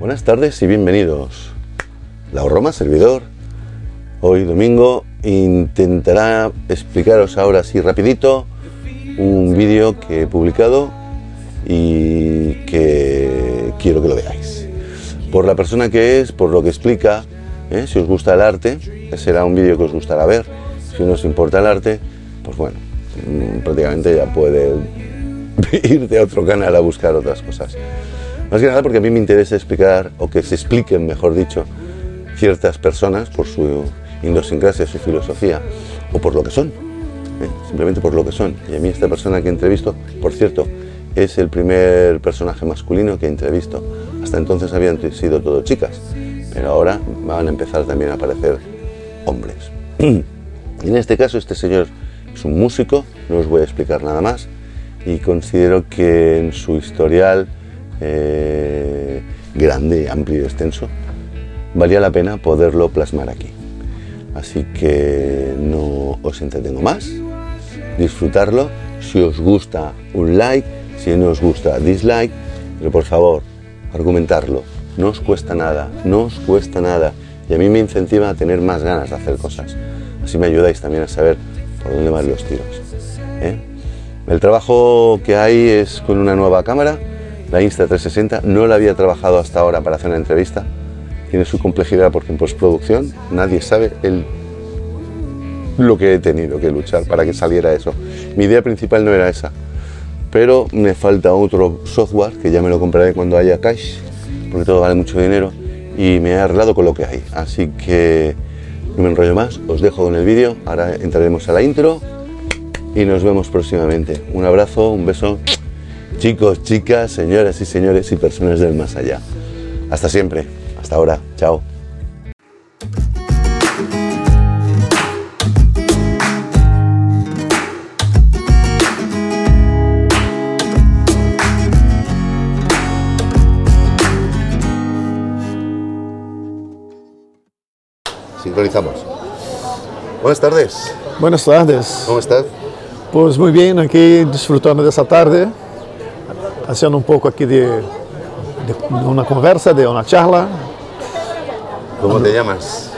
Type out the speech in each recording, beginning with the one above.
Buenas tardes y bienvenidos. La Roma, servidor. Hoy domingo intentará explicaros ahora así rapidito un vídeo que he publicado y que quiero que lo veáis. Por la persona que es, por lo que explica, ¿eh? si os gusta el arte, será un vídeo que os gustará ver. Si no os importa el arte, pues bueno, mm, prácticamente ya puede irte a otro canal a buscar otras cosas. Más que nada porque a mí me interesa explicar, o que se expliquen, mejor dicho, ciertas personas por su idiosincrasia, su filosofía, o por lo que son, ¿eh? simplemente por lo que son. Y a mí esta persona que entrevisto, por cierto, es el primer personaje masculino que entrevisto. Hasta entonces habían sido todo chicas, pero ahora van a empezar también a aparecer hombres. Y en este caso este señor es un músico, no os voy a explicar nada más, y considero que en su historial eh, grande, amplio y extenso, valía la pena poderlo plasmar aquí. Así que no os entretengo más, disfrutarlo. Si os gusta, un like, si no os gusta, dislike, pero por favor, argumentarlo. No os cuesta nada, no os cuesta nada. Y a mí me incentiva a tener más ganas de hacer cosas. Así me ayudáis también a saber por dónde van los tiros. ¿eh? El trabajo que hay es con una nueva cámara, la Insta360. No la había trabajado hasta ahora para hacer una entrevista. Tiene su complejidad porque en postproducción nadie sabe el, lo que he tenido que luchar para que saliera eso. Mi idea principal no era esa, pero me falta otro software que ya me lo compraré cuando haya cash, porque todo vale mucho dinero y me he arreglado con lo que hay. Así que no me enrollo más, os dejo con el vídeo, ahora entraremos a la intro y nos vemos próximamente. Un abrazo, un beso, chicos, chicas, señoras y señores y personas del más allá. Hasta siempre, hasta ahora, chao. Sincronizamos. Buenas tardes. Buenas tardes. ¿Cómo estás? Pues muy bien, aquí disfrutando de esta tarde, haciendo un poco aquí de, de una conversa, de una charla. ¿Cómo te llamas?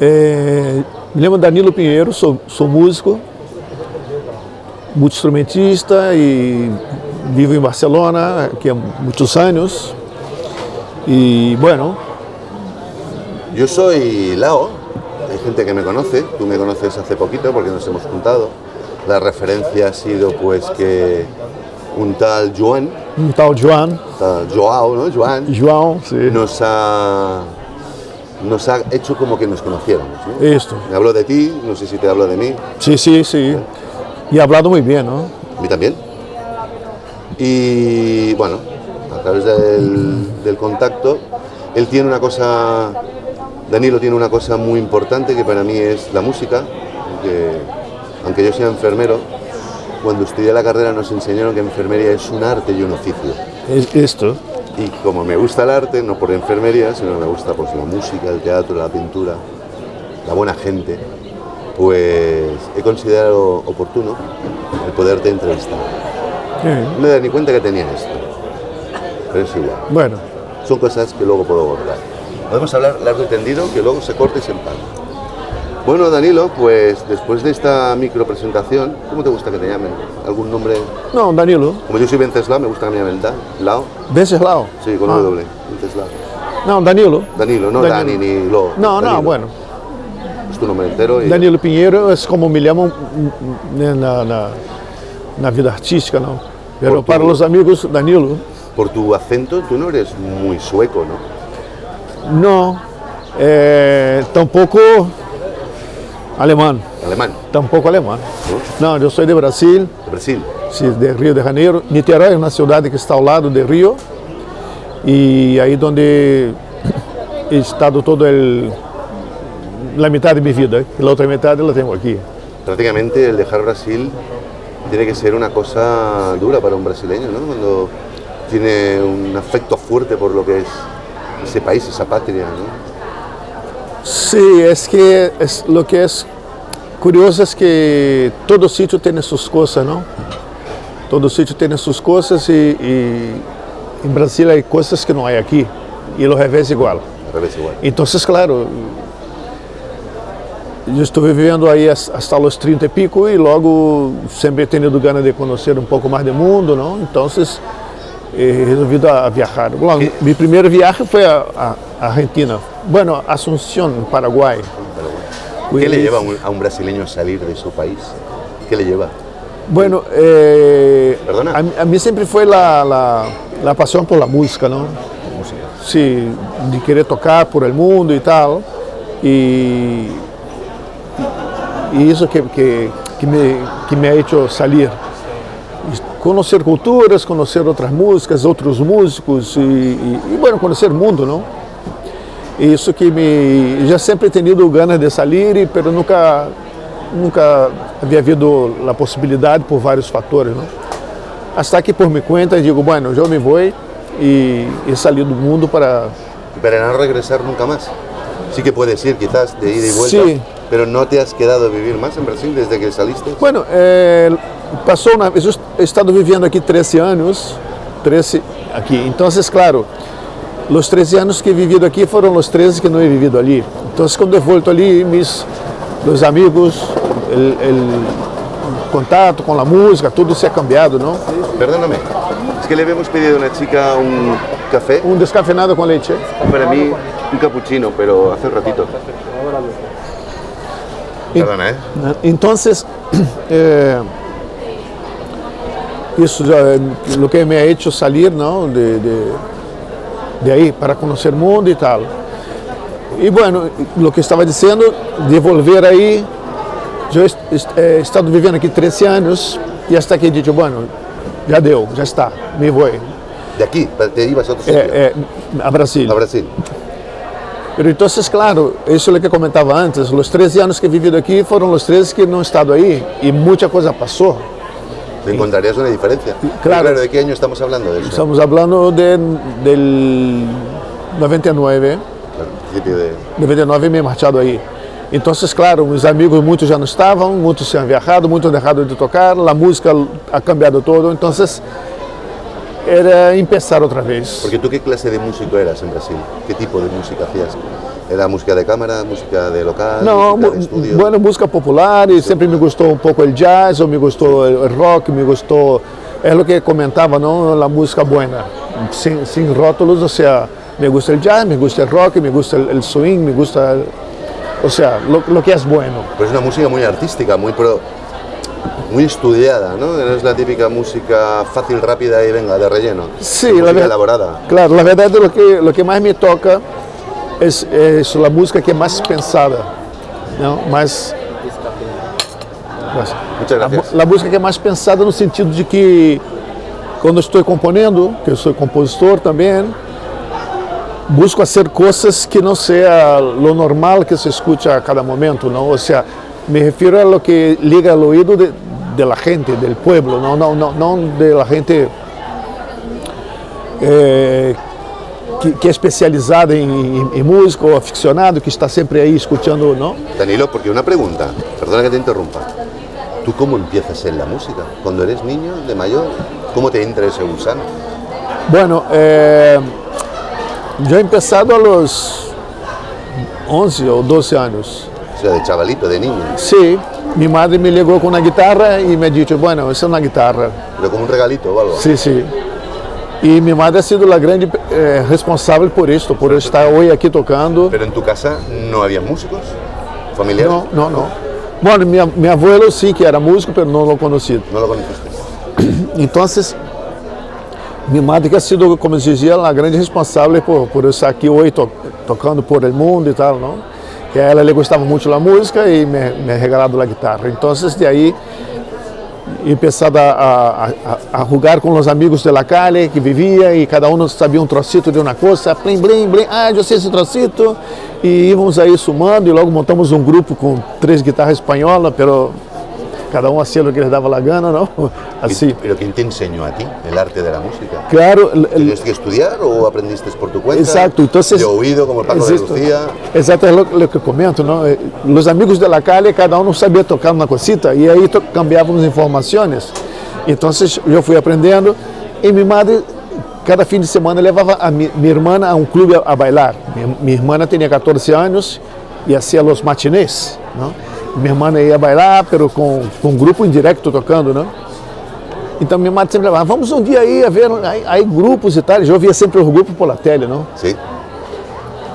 Eh, me llamo Danilo Pinheiro, sou, sou músico, multi-instrumentista e vivo em Barcelona aqui há muitos anos. E, bueno, Yo soy Lao, hay gente que me conoce, tú me conoces hace poquito porque nos hemos juntado. La referencia ha sido pues que un tal Joan, um tal Joan, tal Joao, ¿no? Joan, sim, nos ha, nos ha hecho como que nos conociéramos. ¿no? isto. Me habló de ti, no sé si te hablo de mí, Sim, sim, sim. E hablado muito bem, não? a mí también. Y bueno, a través del, del contacto, él tiene una cosa, Danilo tiene una cosa muy importante que para mí es la música, que aunque yo sea enfermero, cuando estudié la carrera nos enseñaron que enfermería es un arte y un oficio. Es- Isto. Y como me gusta el arte, no por enfermería, sino me gusta pues, la música, el teatro, la pintura, la buena gente, pues he considerado oportuno el poderte entrevistar. No me da ni cuenta que tenía esto, pero es igual. Bueno, Son cosas que luego puedo borrar. Podemos hablar largo y tendido, que luego se corte y se empaque. Bueno, Danilo, pues después de esta micro presentación, ¿cómo te gusta que te llamen? ¿Algún nombre? não, Danilo, Como yo soy Venceslao, me gusta que me llamen Dan, Lao, Venceslau. sí, con Ah. W, Venceslao. Não, Danilo. Danilo, no Danilo. Dani ni Lo. Danilo. não, bueno. Es tu nombre entero y Danilo Pinheiro é como me na, na, na vida artística, não. Pero para tu- os amigos, Danilo, por tu acento, tú no eres muy sueco, ¿no? não. É, tampouco alemão. Alemán, Tampouco alemão. Não, eu sou de Brasil, de Brasil. sim, de Rio de Janeiro. Niterói é uma cidade que está ao lado de Rio. E aí onde he estado todo el, la mitad de mi vida. Y la otra mitad la tengo aquí. Prácticamente el dejar Brasil tiene que ser una cosa dura para un brasileño, ¿no? Cuando tiene un afecto fuerte por lo que es ese país, esa patria, ¿no? Sí, es que es, lo que es curioso es que todo sitio tiene sus cosas, ¿no? Todo sitio tiene sus cosas y, y en Brasil hay cosas que no hay aquí. y los revés igual. Al revés igual. Entonces, claro, eu estou vivendo aí as- hasta los 30 e pico e logo sempre he tenido ganas de conhecer um pouco mais do mundo, não? Então, he resolvido a, a viajar. Bueno, mi primer viaje fue a- a Argentina. Bueno, Asunción, Paraguay. ¿Qué le lleva a un, a un brasileño a salir de su país? ¿Qué le lleva? Bueno, eh, Perdona. a, mí- a mí siempre fue la, la, la pasión por la música, ¿no? Música. Sí, de querer tocar por el mundo y tal. Y, y eso que, que, que me, que me ha hecho salir. Conocer culturas, conocer otras músicas, otros músicos y, y- y, bueno, conocer el mundo, ¿no? Y eso que me... Ya siempre he tenido ganas de salir, y- pero nunca, nunca había habido la posibilidad por varios factores, ¿no? Hasta que por mi cuenta digo, bueno, yo me voy y he salido del mundo para... Pero no regresar nunca más. Sí que puedes ir quizás de ida y vuelta, Sí. pero no te has quedado a vivir más en Brasil desde que saliste. Bueno, eh, passou uma eu he estado vivendo aqui 13 anos, 13 aqui. Então, claro, os 13 anos que he vivido aqui foram os 13 que não he vivido ali. Então, quando eu volto ali, mis os amigos, el, el contato com a música, tudo se ha cambiado, não? Perdóname, es que le habíamos pedido a una chica un café, Um descafeinado com leite. para mí un cappuccino, pero hace un ratito. Perdona, ¿eh? Então, eh, isso já é o que me ha hecho salir, não, de, de, de aí para conhecer o mundo e tal. E bueno, o que estava dizendo, de volver aí, eu est- est- he estado vivendo aqui 13 anos e hasta que he dicho, bueno, já deu, já está, me vou. De aquí, te ibas a otro sitio, É, é, a Brasil. a Brasil. Pero entonces, claro, eso es lo que comentaba antes, los 13 años que he vivido aquí fueron los 13 que no he estado ahí y mucha cosa pasó. Te encontrarías una diferencia. Claro. Pero, ¿de qué año estamos hablando de eso? Estamos hablando de, del 99, Al principio de... 99 me he marchado ahí. Entonces, claro, mis amigos muchos ya no estaban, muchos se han viajado, muchos han dejado de tocar, la música ha cambiado todo, entonces era empezar otra vez. Porque tú qué clase de músico eras en Brasil? ¿Qué tipo de música hacías? ¿Era música de cámara, música de local, No, música de bueno, música popular y siempre me gustó un poco el jazz, o me gustó el rock, me gustó, es lo que comentaba, ¿no? La música buena, sin, sin rótulos, o sea, me gusta el jazz, me gusta el rock, me gusta el, el swing, me gusta, el- o sea, lo, lo que es bueno. Pues es una música muy artística, muy pro, muy estudiada, ¿no? No es la típica música fácil, rápida y venga, de relleno. Sí, Es la música ver- elaborada. Claro, la verdad lo que, lo que más me toca es, es la música que es más pensada, ¿no? Más, Muchas A gracias. mu- a música que é mais pensada no sentido de que quando estou componendo, que eu sou compositor também, busco fazer coisas que não seja lo normal que se escuta a cada momento, não? Ou seja, me refiro a lo que liga ao ouvido de, de la gente, del pueblo, não, não, não, não de la gente eh, que, que é especializada em, em, em música ou aficionado que está sempre aí escutando, não? Danilo, porque una pregunta, perdona que te interrumpa. ¿Tú cómo empiezas en la música? Cuando eres niño, de mayor, ¿cómo te entra ese gusano? Bueno, eh, yo he empezado a los 11 o 12 años. O sea, de chavalito, de niño, Sí, mi madre me llegó con una guitarra y me ha dicho, bueno, esa es una guitarra. pero como un regalito o algo. Sí, sí. Y mi madre ha sido la gran eh, responsable por esto, por estar hoy aquí tocando. Pero en tu casa no había músicos familiares. No, no, no. Bueno, mi, mi abuelo sí que era músico, pero no lo conocí. No lo conociste. Entonces, mi madre que ha sido, como se dizia, a grande responsável por, por eu estar aqui hoje to, tocando por el mundo e tal, não? Que a ela le gostava muito da música e me, me ha regalado a guitarra. Então, de aí, he empezado a, a, a, a com os amigos de la calle que vivia e cada um sabia um trocito de uma coisa, blim, blim, blim, ah, eu sei esse trocito. E íamos aí sumando e logo montamos um grupo com três guitarras espanholas, pero cada um hacía lo que les dava la gana, não? Assim. ¿Pero quién te enseñó a ti el arte de la música? Claro, ¿Tuviste que estudiar o aprendiste por tu cuenta? Exacto, entonces... De oído, como el Paco Exacto. de Lucía. Exacto, es lo, lo que comento, ¿no? Eh, Los amigos de la calle, cada uno sabía tocar una cosita y ahí cambiábamos informaciones. Entonces yo fui aprendiendo y mi madre cada fim de semana levava a mi, irmã a um clube a, a bailar. Minha, minha, irmã tinha 14 anos e hacía os matinês. Não? Minha irmã ia bailar, pero com, com um grupo indireto tocando. Não? Então minha mãe sempre levava, vamos um dia aí a ver aí, aí grupos e tal. Eu via sempre os grupos pela tele, não? Sim.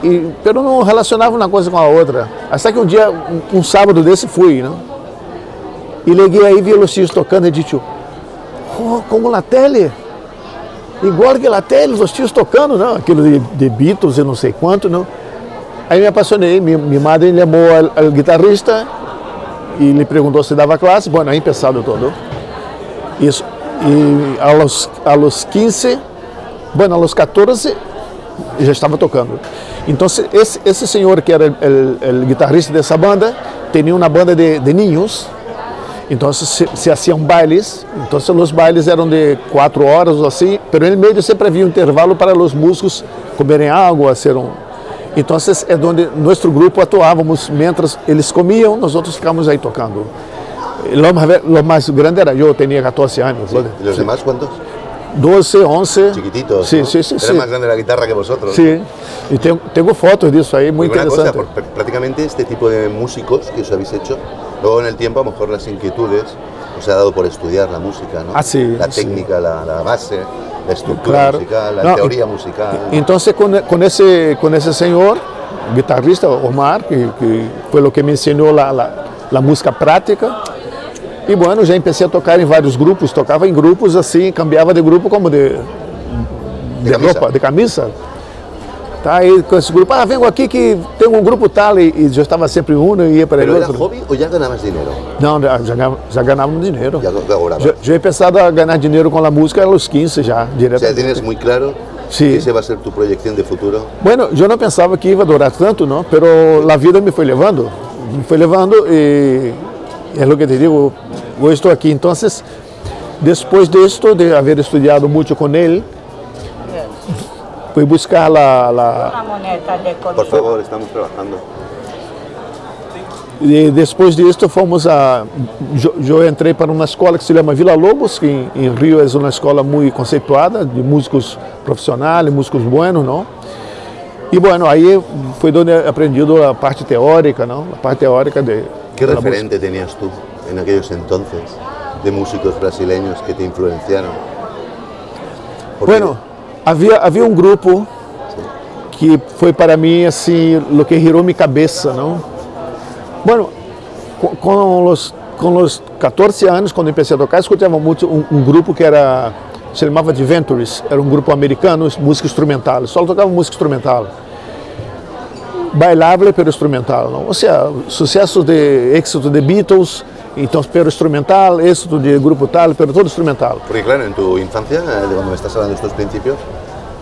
E, pero não relacionava uma coisa com a outra. Até que um dia, um, um sábado desse, fui, não? E liguei aí, vi os tios tocando e disse, oh, como na tele? Igual que na tele, os tios tocando, não? Aquilo de, de Beatles e não sei quanto, não? Aí me apaixonei, minha, minha madre chamou o guitarrista e lhe perguntou se dava classe. Bom, aí empezado todo. Isso. E aos, aos 15, bueno, aos 14, já estava tocando. Então, esse, esse senhor que era o guitarrista dessa banda, tinha uma banda de, de ninhos. Então, se, se haciam bailes. Então, os bailes eram de quatro horas ou assim. Mas no meio sempre havia um intervalo para os músicos comerem água, ser um... Então, é onde nosso grupo atuávamos. Mientras eles comiam, nós outros ficávamos aí tocando. Lo más, grande era yo, tenía 14 años. Sí. ¿Y los sí. demás cuántos? 12, 11. Chiquititos. Sí, ¿no? sí, sí. Era sí. más grande la guitarra que vosotros. Sí, y tengo, tengo fotos de eso ahí, muy una interesante. Cosa, por, prácticamente este tipo de músicos que os habéis hecho, luego en el tiempo a lo mejor las inquietudes os ha dado por estudiar la música, ¿no? Ah, sí, La sí. técnica, la, la, base, la estructura Claro. musical, la No, teoría musical. Entonces con, con ese, con ese señor, guitarrista Omar, que, que fue lo que me enseñó la, la, la música prática. E bueno, já empecé a tocar em vários grupos, tocava em grupos assim, cambiava de grupo como de, de, camisa. roupa, de camisa. Tá aí com esse grupo, ah, vengo aqui que tem um grupo tal, e, e eu estava sempre um e ia para ¿Pero el era outro. hobby o ya ganabas dinero? Não, já, já, ganhava- já ganhávamos dinheiro. Ya cobrabas. Já, já he pensado a ganhar dinheiro com a música aos 15 já, O sea, diretamente. tienes muy claro Sí. que esa va a ser tu proyección de futuro. Bueno, eu não pensava que ia durar tanto, não, pero a vida me foi levando, me foi levando e é o que te digo, eu estou aqui. Então, depois disto, de haver estudado muito com ele, fui buscar la, la, Una moneda de Por favor, estamos trabajando. E depois disto fomos a. Eu, eu entrei para uma escola que se chama Vila Lobos, que em, em Rio é uma escola muito conceituada, de músicos profissionais, músicos buenos, não? E bueno, aí foi onde aprendi a parte teórica, não? A parte teórica de. ¿Qué de la referente tenías tú en aquellos entonces de músicos brasileños que te influenciaron? Porque- Bueno, havia, havia um grupo que foi para mim assim, o que girou minha cabeça, não? Bueno, com, os com os 14 anos, quando eu comecei a tocar, escutava muito um, um grupo que era se chamava de Ventures, era um grupo americano, música instrumental, só tocava música instrumental. Bailable pero instrumental, não? Ou seja, sucesso de êxito de Beatles, então pero instrumental, êxito de grupo tal, pero todo instrumental. Porque claro, en tu infancia, eh, de cuando me estás hablando de estos principios,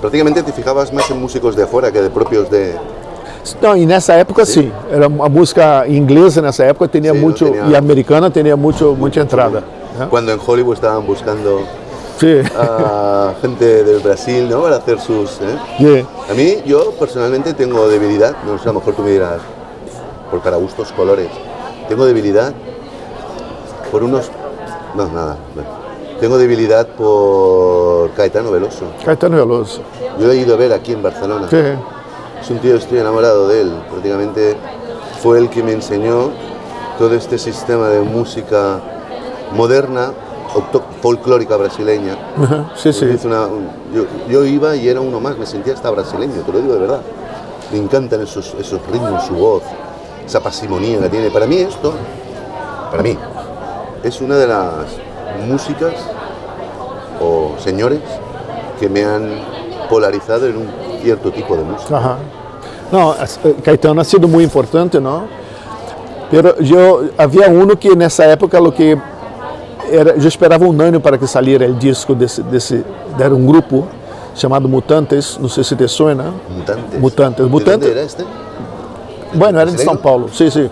prácticamente te fijabas más en músicos de afuera que de propios de... Não, e nessa época sim, era a música inglesa nessa época tinha Sim, muito tinha- e americana tinha muito muita entrada. né? Cuando en Hollywood estaban buscando Sim. a gente del Brasil, ¿no? Para hacer sus... ¿eh? A mí, yo personalmente tengo debilidad, no sé, a lo mejor tú me dirás, por para gustos colores, tengo debilidad por unos... No, nada. bueno. Tengo debilidad por Caetano Veloso. Caetano Veloso. Yo he ido a ver aquí en Barcelona. Sim. Es un tío, estoy enamorado de él. Prácticamente fue el que me enseñó todo este sistema de música moderna, folclórica brasileña. Ajá, Sí, sí. Una- un- yo, yo iba y era uno más, me sentía hasta brasileño, te lo digo de verdad. Me encantan esos, esos ritmos, su voz, esa pasimonía que tiene. Para mí esto, para mí, es una de las músicas o señores que me han polarizado en un cierto tipo de música. Ajá. As- eh, Caetano ha sido muito importante, não? Pero eu havia um que nessa época o que era, eu esperava um ano para que saísse o disco desse desse era um grupo chamado Mutantes, não sei se te suena. Mutantes. Mutantes. ¿De Mutantes. era este? Bueno, era de São. Paulo. Sim, sim.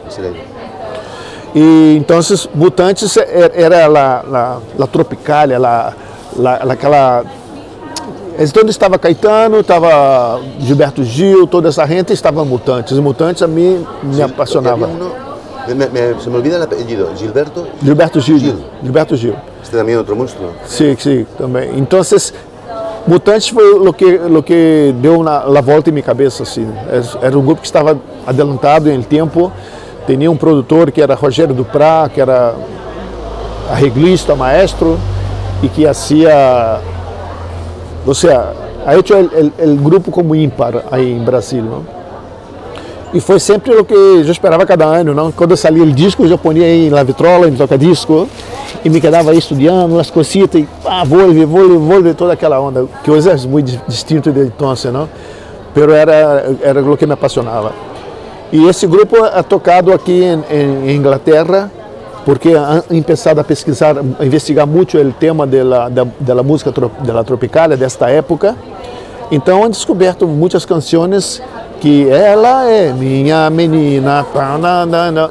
E então esses Mutantes era, era la, la, la Tropicália, la, la, la- aquela é onde estava Caetano, estava Gilberto Gil, toda essa gente estava Mutantes. E Mutantes a mim me apaixonava. Me- me- se me olvida el apellido, Gilberto, Gilberto Gil, Gil. Gilberto Gil. este también otro monstruo. Sim, sim, também. Então Mutantes foi o que, o que deu na, a volta em minha cabeça. Assim. Era um grupo que estava adelantado em tempo. Tinha um produtor que era Rogério Duprá, que era arreglista, maestro, e que hacía, ou seja, ha hecho o grupo como ímpar aí em Brasil. Não? E foi sempre o que eu esperava cada ano. Não? Quando saía o disco, eu ponia em la vitrola, em toca-disco, e me quedava aí estudando as cositas, e ah, volve, volve, volve, toda aquela onda, que hoje é muito distinto de então, não? Pero era, era o que me apaixonava. E esse grupo é tocado aqui em, em Inglaterra, porque han começado a pesquisar, a investigar muito o tema da, da música da tropical desta época. Então han descoberto muitas canções que ela é minha menina.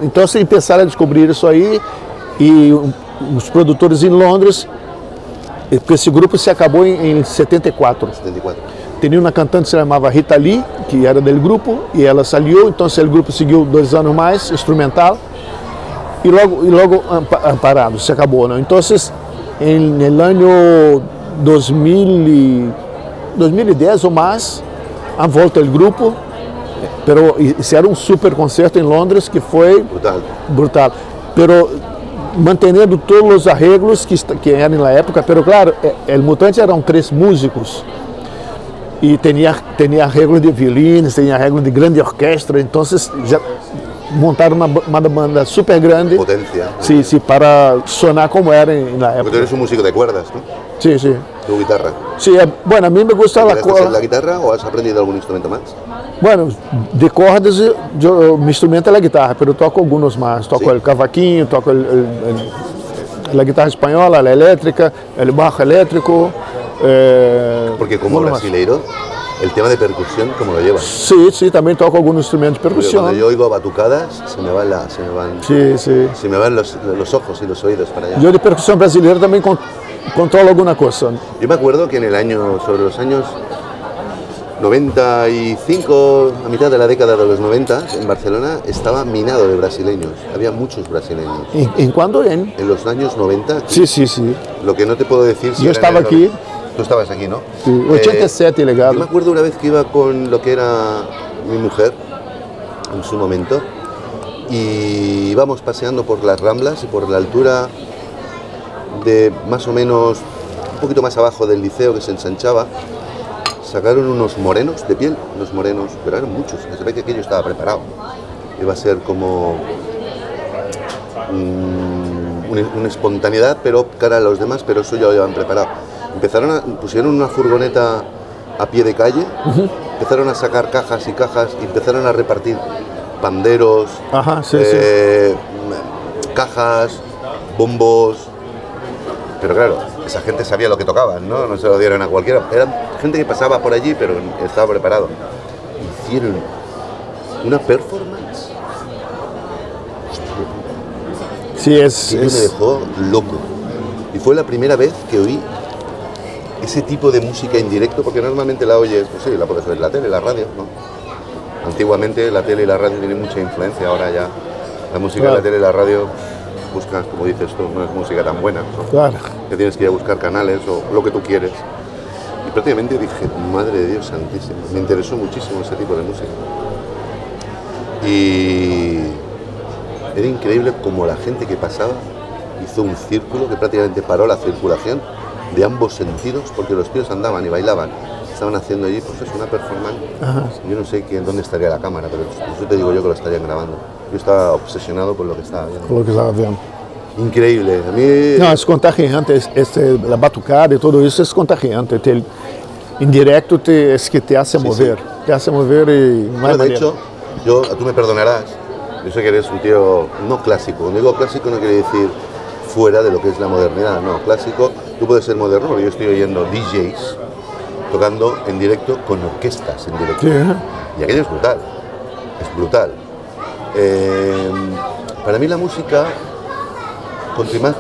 Então assim, começaram a descobrir isso aí e os produtores em Londres, esse grupo se acabou em, em 74. 74. Tinha uma cantante que se chamava Rita Lee, que era do grupo, e ela saiu, então o grupo seguiu dois anos mais, instrumental, e logo, e logo parado, se acabou. Né? Então, em no ano 2000, 2010 ou mais, a volta do grupo, pero era um super concerto em Londres que foi brutal. brutal. Pero mantendo todos os arreglos que, que eram na época, pero claro, o Mutante eram três músicos e tinha, tinha arreglo de violines, tinha arreglo de grande orquestra, então já montaram uma, uma banda super grande. Potência. Sim, sim, para sonar como era na época. Porque tu eres um músico de cuerdas, ¿no? Sí, sí. Tu guitarra. Sí, bueno, a mí me gusta la cuerda. la guitarra o has aprendido algún instrumento más? Bueno, de cordas, eu, meu instrumento é a guitarra, eu toco alguns mais. Toco o cavaquinho, toco el, el, el, a guitarra espanhola, a elétrica, o bajo elétrico. Eh, Porque como brasileiro, el tema de percusión, ¿cómo lo llevas? Sí, sí, también toco algunos instrumentos de percusión. Cuando yo oigo batucadas, se me van, la, se me van, sí, sí. Se me van los, los, ojos y los oídos para allá. Yo de percusión brasileña también controlo alguna cosa. Yo me acuerdo que en el año, sobre los años 95, a mitad de la década de los 90, en Barcelona estaba minado de brasileños. Había muchos brasileños. ¿En, en cuándo? En? En los años 90. Sí, sí, sí. Lo que no te puedo decir si Yo estaba aquí. Tú estabas aquí, ¿no? Sí, 87 eh, legal. Yo me acuerdo una vez que iba con lo que era mi mujer en su momento y íbamos paseando por las Ramblas y por la altura de más o menos un poquito más abajo del liceo que se ensanchaba, sacaron unos morenos de piel, unos morenos, pero eran muchos, se ve que aquello estaba preparado. Iba a ser como una, espontaneidad, pero cara a los demás, pero eso ya lo llevan preparado empezaron a, pusieron una furgoneta a pie de calle, empezaron a sacar cajas y cajas y empezaron a repartir panderos, eh, cajas, bombos. Pero claro, esa gente sabía lo que tocaban, ¿no? No se lo dieron a cualquiera. Era gente que pasaba por allí, pero estaba preparado. Hicieron una performance. Sí, es, que me dejó loco. Y fue la primera vez que oí ese tipo de música en directo, porque normalmente la oyes, pues sí, la puedes ver en la tele, la radio, ¿no? Antiguamente la tele y la radio tienen mucha influencia, ahora ya la música de la tele y la radio buscas, como dices tú, no es música tan buena, Claro. Que tienes que ir a buscar canales o lo que tú quieres. Y prácticamente dije, madre de Dios santísimo, me interesó muchísimo ese tipo de música. Y era increíble como la gente que pasaba hizo un círculo que prácticamente paró la circulación de ambos sentidos, porque los tíos andaban y bailaban. Estaban haciendo allí, pues es una performance. Yo no sé quién, dónde estaría la cámara, pero eso te digo yo que lo estarían grabando. Yo estaba obsesionado con lo que estaba viendo. Con lo que estaba viendo. Increíble. A mí... No, es contagiante. Este, la batucada y todo eso es contagiante. Te, en directo te, es que te hace mover. Te hace mover y no De hecho, yo, tú me perdonarás, yo sé que eres un tío no clásico. Cuando digo clásico no quiere decir fuera de lo que es la modernidad, no, clásico Tú puedes ser moderno, yo estoy oyendo DJs tocando en directo con orquestas en directo. Y aquello es brutal, es brutal. Eh, para mí la música, cuanto más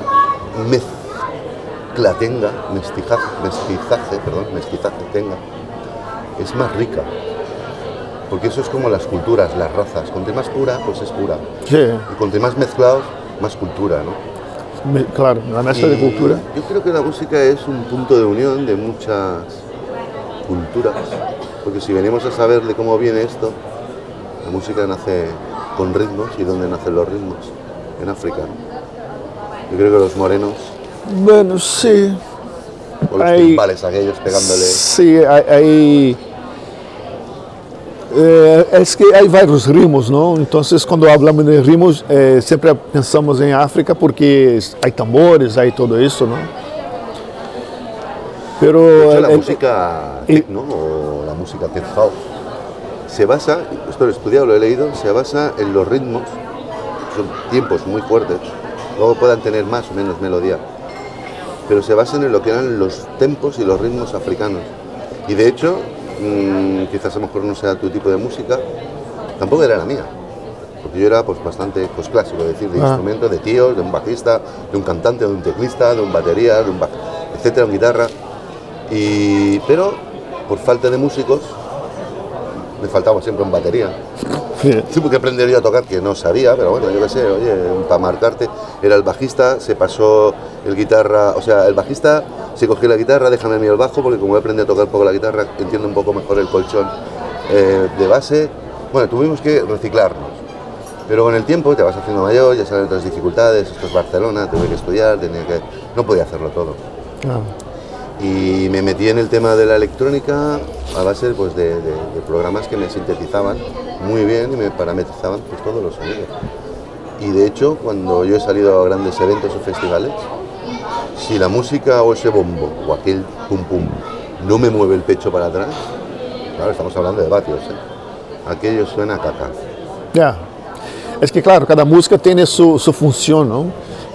mezcla tenga, mestizaje, mestizaje, perdón, mestizaje tenga, es más rica. Porque eso es como las culturas, las razas. Cuanto más pura, pues es pura. Y cuanto más mezclados, más cultura, ¿no? claro, la mezcla de cultura. Yo creo que la música es un punto de unión de muchas culturas, porque si venimos a saber de cómo viene esto, la música nace con ritmos y dónde nacen los ritmos, en África. ¿no? Yo creo que los morenos, Bueno, sí. o los Hay- timbales aquellos pegándole, Sí, hay, hay- eh, es que hay varios ritmos, ¿no? Entonces, cuando hablamos de ritmos, eh, siempre pensamos en África porque hay tambores, hay todo eso, ¿no? Pero De hecho, la el- música el- techno o la música tech house se basa, esto lo he estudiado, lo he leído, se basa en los ritmos, son tiempos muy fuertes, luego puedan tener más o menos melodía, pero se basan en lo que eran los tempos y los ritmos africanos. Y de hecho, mm, quizás a lo mejor no sea tu tipo de música, tampoco era la mía. Porque yo era pues bastante pues, clásico, es decir, de Ah. instrumentos, de tíos, de un bajista, de un cantante, de un teclista, de un batería, de un ba- etcétera, un guitarra. Y, pero por falta de músicos, me faltaba siempre un batería. Sí. Tuve que aprender yo a tocar, que no sabía, pero bueno, yo qué sé, oye, para marcarte, era el bajista, se pasó el guitarra, o sea, el bajista se cogió la guitarra, déjame a mí el bajo, porque como he aprendido a tocar poco la guitarra, entiendo un poco mejor el colchón eh, de base. Bueno, tuvimos que reciclarnos. Pero con el tiempo te vas haciendo mayor, ya salen otras dificultades, esto es Barcelona, tuve que estudiar, tenía que... no podía hacerlo todo. Ah, Y me metí en el tema de la electrónica a base pues, de, de- de programas que me sintetizaban muy bien y me parametrizaban pues, todos los sonidos. Y de hecho, cuando yo he salido a grandes eventos o festivales, si la música o ese bombo o aquel pum pum no me mueve el pecho para atrás, claro, estamos hablando de vatios, ¿eh? aquello suena a caca. Ya. Es que, claro, cada música tiene su, su función, ¿no?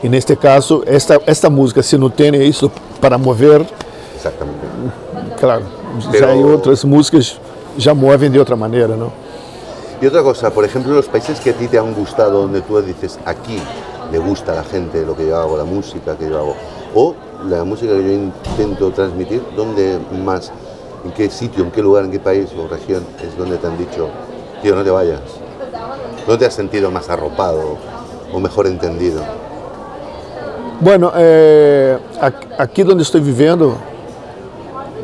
En este caso, esta, esta música, si no tiene eso para mover, Exactamente. claro, Pero- hay otras músicas ya mueven de otra manera, ¿no? Y otra cosa, por ejemplo, los países que a ti te han gustado, donde tú dices, aquí le gusta a la gente lo que yo hago, la música que yo hago, o la música que yo intento transmitir, ¿dónde más, en qué sitio, en qué lugar, en qué país o región es donde te han dicho, tío, no te vayas? ¿Dónde te has sentido más arropado o mejor entendido? Bueno, eh, aquí donde estoy viviendo,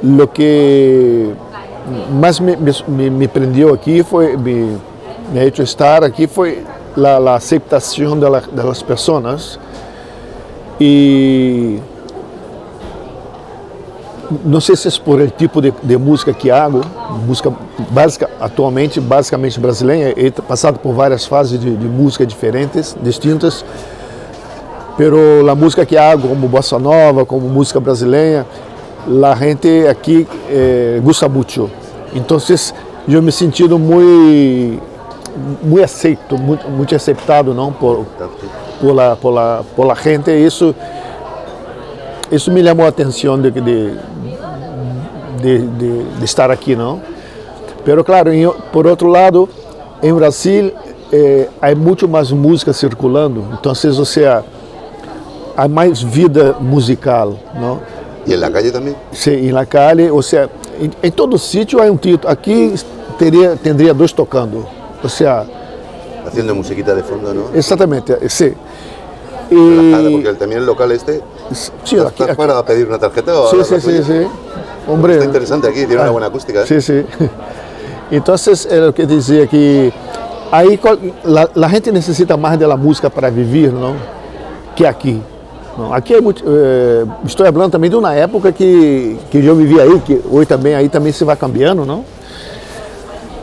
lo que más me, me- me- prendió aquí fue, me, me ha hecho estar aquí fue la, la aceptación de, la- de las personas. Y não sei se é por el tipo de, de música que hago, música básica, atualmente basicamente brasileira, he passado por várias fases de, de música diferentes, distintas, pero a música que hago, como bossa nova, como música brasileira, a gente aqui eh, gosta muito. Então, eu me sentido muito, muito aceito, muito, muito aceitado, não por, por la, por la, por la gente. Isso, isso me chamou a atenção de, de, de, de, de estar aqui, não? Pero claro, por outro lado, em Brasil eh, há muito mais música circulando, então, ou seja, há mais vida musical, não? ¿Y en la calle también? Sí, em la calle, ou seja, em, em todo sítio há um título. Aqui teria, teria dois tocando, ou seja, Haciendo musiquita de fondo, ¿no? exatamente, sim. Relajada, E, porque el- también el local este, sim, aqui, ¿estás aqui, para pedir una tarjeta o sim, algo sim, sim, tuyo? sim. Hombre, Está interesante aquí, tiene una buena acústica. ¿eh? Sim, sim. Então, é o que eu dizia que aí qual- la, la gente necessita mais da música para viver, não? Que aqui. Não, aqui é muito, eh, estou falando também de uma época que que eu vivia aí, que hoje também aí também se vai cambiando, não?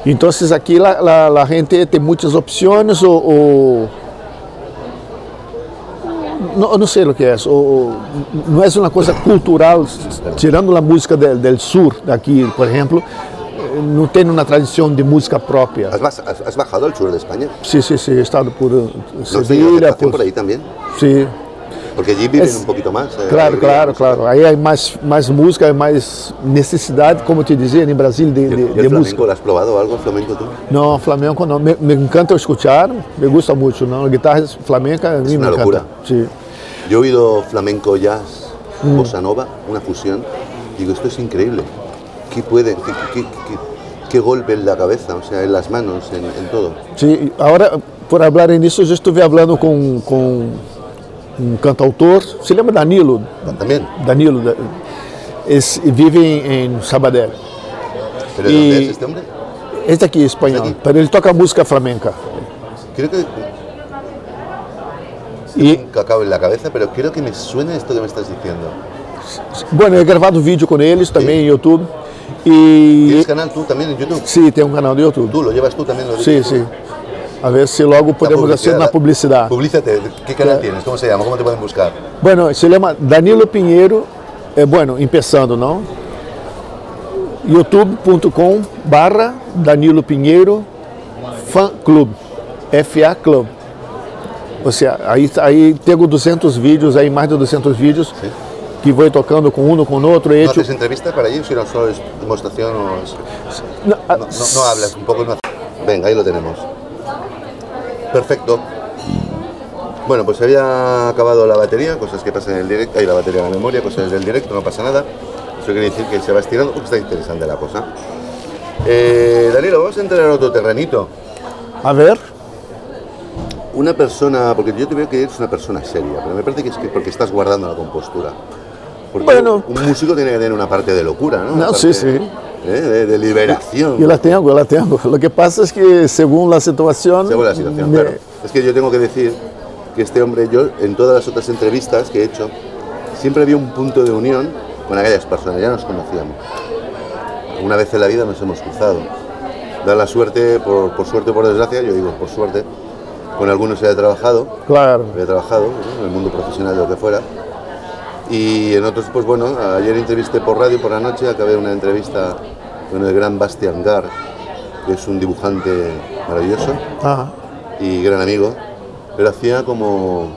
Então, aqui la, la, la gente tem muitas opções ou, ou não, não sei o que é, ou, não é uma coisa cultural, tirando a música del, del sur, daqui, por exemplo, não tem uma tradição de música própria. ¿Has, bajado al sur de España? Sim, sim, sim, he estado por eh, ¿No has tenido Sevilha, aceptación por, por ahí también? sim, Porque allí viven Es- un poquito más. eh, claro, claro, claro. Aí há mais, mais música, há mais necessidade, como te dizia, em Brasil, de, ¿Y de, de flamenco, música. ¿lo has probado algo flamenco tú? Não, flamenco não. Me, me encanta escutar, me gusta muito. Não, guitarra flamenca a mim me una encanta. locura. Sim. Yo he oído flamenco jazz, Mm. bossa nova, una fusión. Digo, esto es increíble. ¿Qué puede? ¿Qué, qué- qué- qué golpe en la cabeza? O sea, en las manos, en, en todo. Sim, agora, por falar nisso, eu já estive falando com, com um cantautor, se lembra Danilo? También. Danilo, da- eles vivem em Sabadell. ¿Pero de Y- dónde es este aqui é espanhol, Este aqui? ele toca música flamenca. Creo que E, un cacao en la cabeza, pero creo que me suena esto que me estás diciendo. bueno, eu he gravado vídeo com eles também em YouTube. ¿Tienes E canal tú también en YouTube? sim, tem um canal do YouTube. ¿Tú lo llevas tú también? Lo de Sim, YouTube? A ver se logo podemos fazer uma publicidade. Publízate. ¿Qué canal tienes? ¿Cómo se llama? ¿Cómo te pueden buscar? Bueno, se chama Danilo Pinheiro, é bueno, empezando, não? youtube.com barra Danilo Pinheiro Fan Club, FA Club. Ou seja, aí, aí tenho 200 vídeos, aí mais de 200 vídeos, Sí. que vou tocando com um, com outro. He ¿No hecho, haces entrevistas para allí? Si no, solo es demostración o es- Não, ah, No, no- no hablas, un poco no Venga, ahí lo tenemos. Perfecto. Bueno, pues había acabado la batería, cosas que pasan en el directo, hay la batería de la memoria, cosas del directo, no pasa nada. Eso quiere decir que se va estirando, porque está interesante la cosa. Eh, Danilo, vamos a entrar en otro terrenito. A ver, Una persona, porque yo te veo que eres una persona seria, pero me parece que es que porque estás guardando la compostura. Porque Bueno. un músico tiene que tener una parte de locura, ¿no? Una No, parte, sí, sí. ¿Eh? de, de liberación. eu la tenho, eu la tenho. O que passa é que, segundo a situação, Según la situación, me- claro. Es que yo tengo que decir que este hombre, yo en todas las otras entrevistas que he hecho, siempre había un punto de unión con aquellas personas, ya nos conocíamos. Una vez en la vida nos hemos cruzado. Da la suerte, por, por suerte o por desgracia, yo digo por suerte, con algunos he trabajado, Claro. había trabajado ¿no? en el mundo profesional de lo que fuera. Y en otros, pues bueno, ayer entrevisté por radio por la noche, acabé una entrevista con el gran Bastian Gar, que es un dibujante maravilloso Ah, y gran amigo, pero hacía como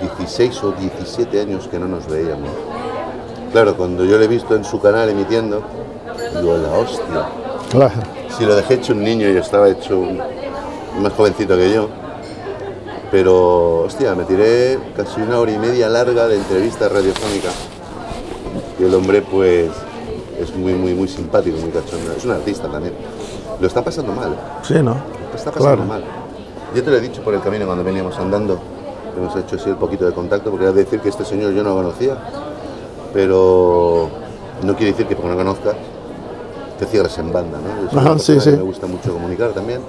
16 o 17 años que no nos veíamos. Claro, cuando yo le he visto en su canal emitiendo, digo, la hostia, claro. si lo dejé hecho un niño y estaba hecho un- más jovencito que yo, pero hostia, me tiré casi una hora y media larga de entrevista radiofónica. Y el hombre, pues, es muy, muy, muy simpático, muy cachondo. Es un artista también. Lo está pasando mal. Sí, não? Lo está pasando Claro. mal. Yo te lo he dicho por el camino cuando veníamos andando. Hemos hecho así un poquito de contacto, porque es decir que este señor yo no lo conocía, pero no quiere decir que porque no conozcas te cierres en banda, ¿no? Soy Ajá, una sí, sí. Me gusta mucho comunicar también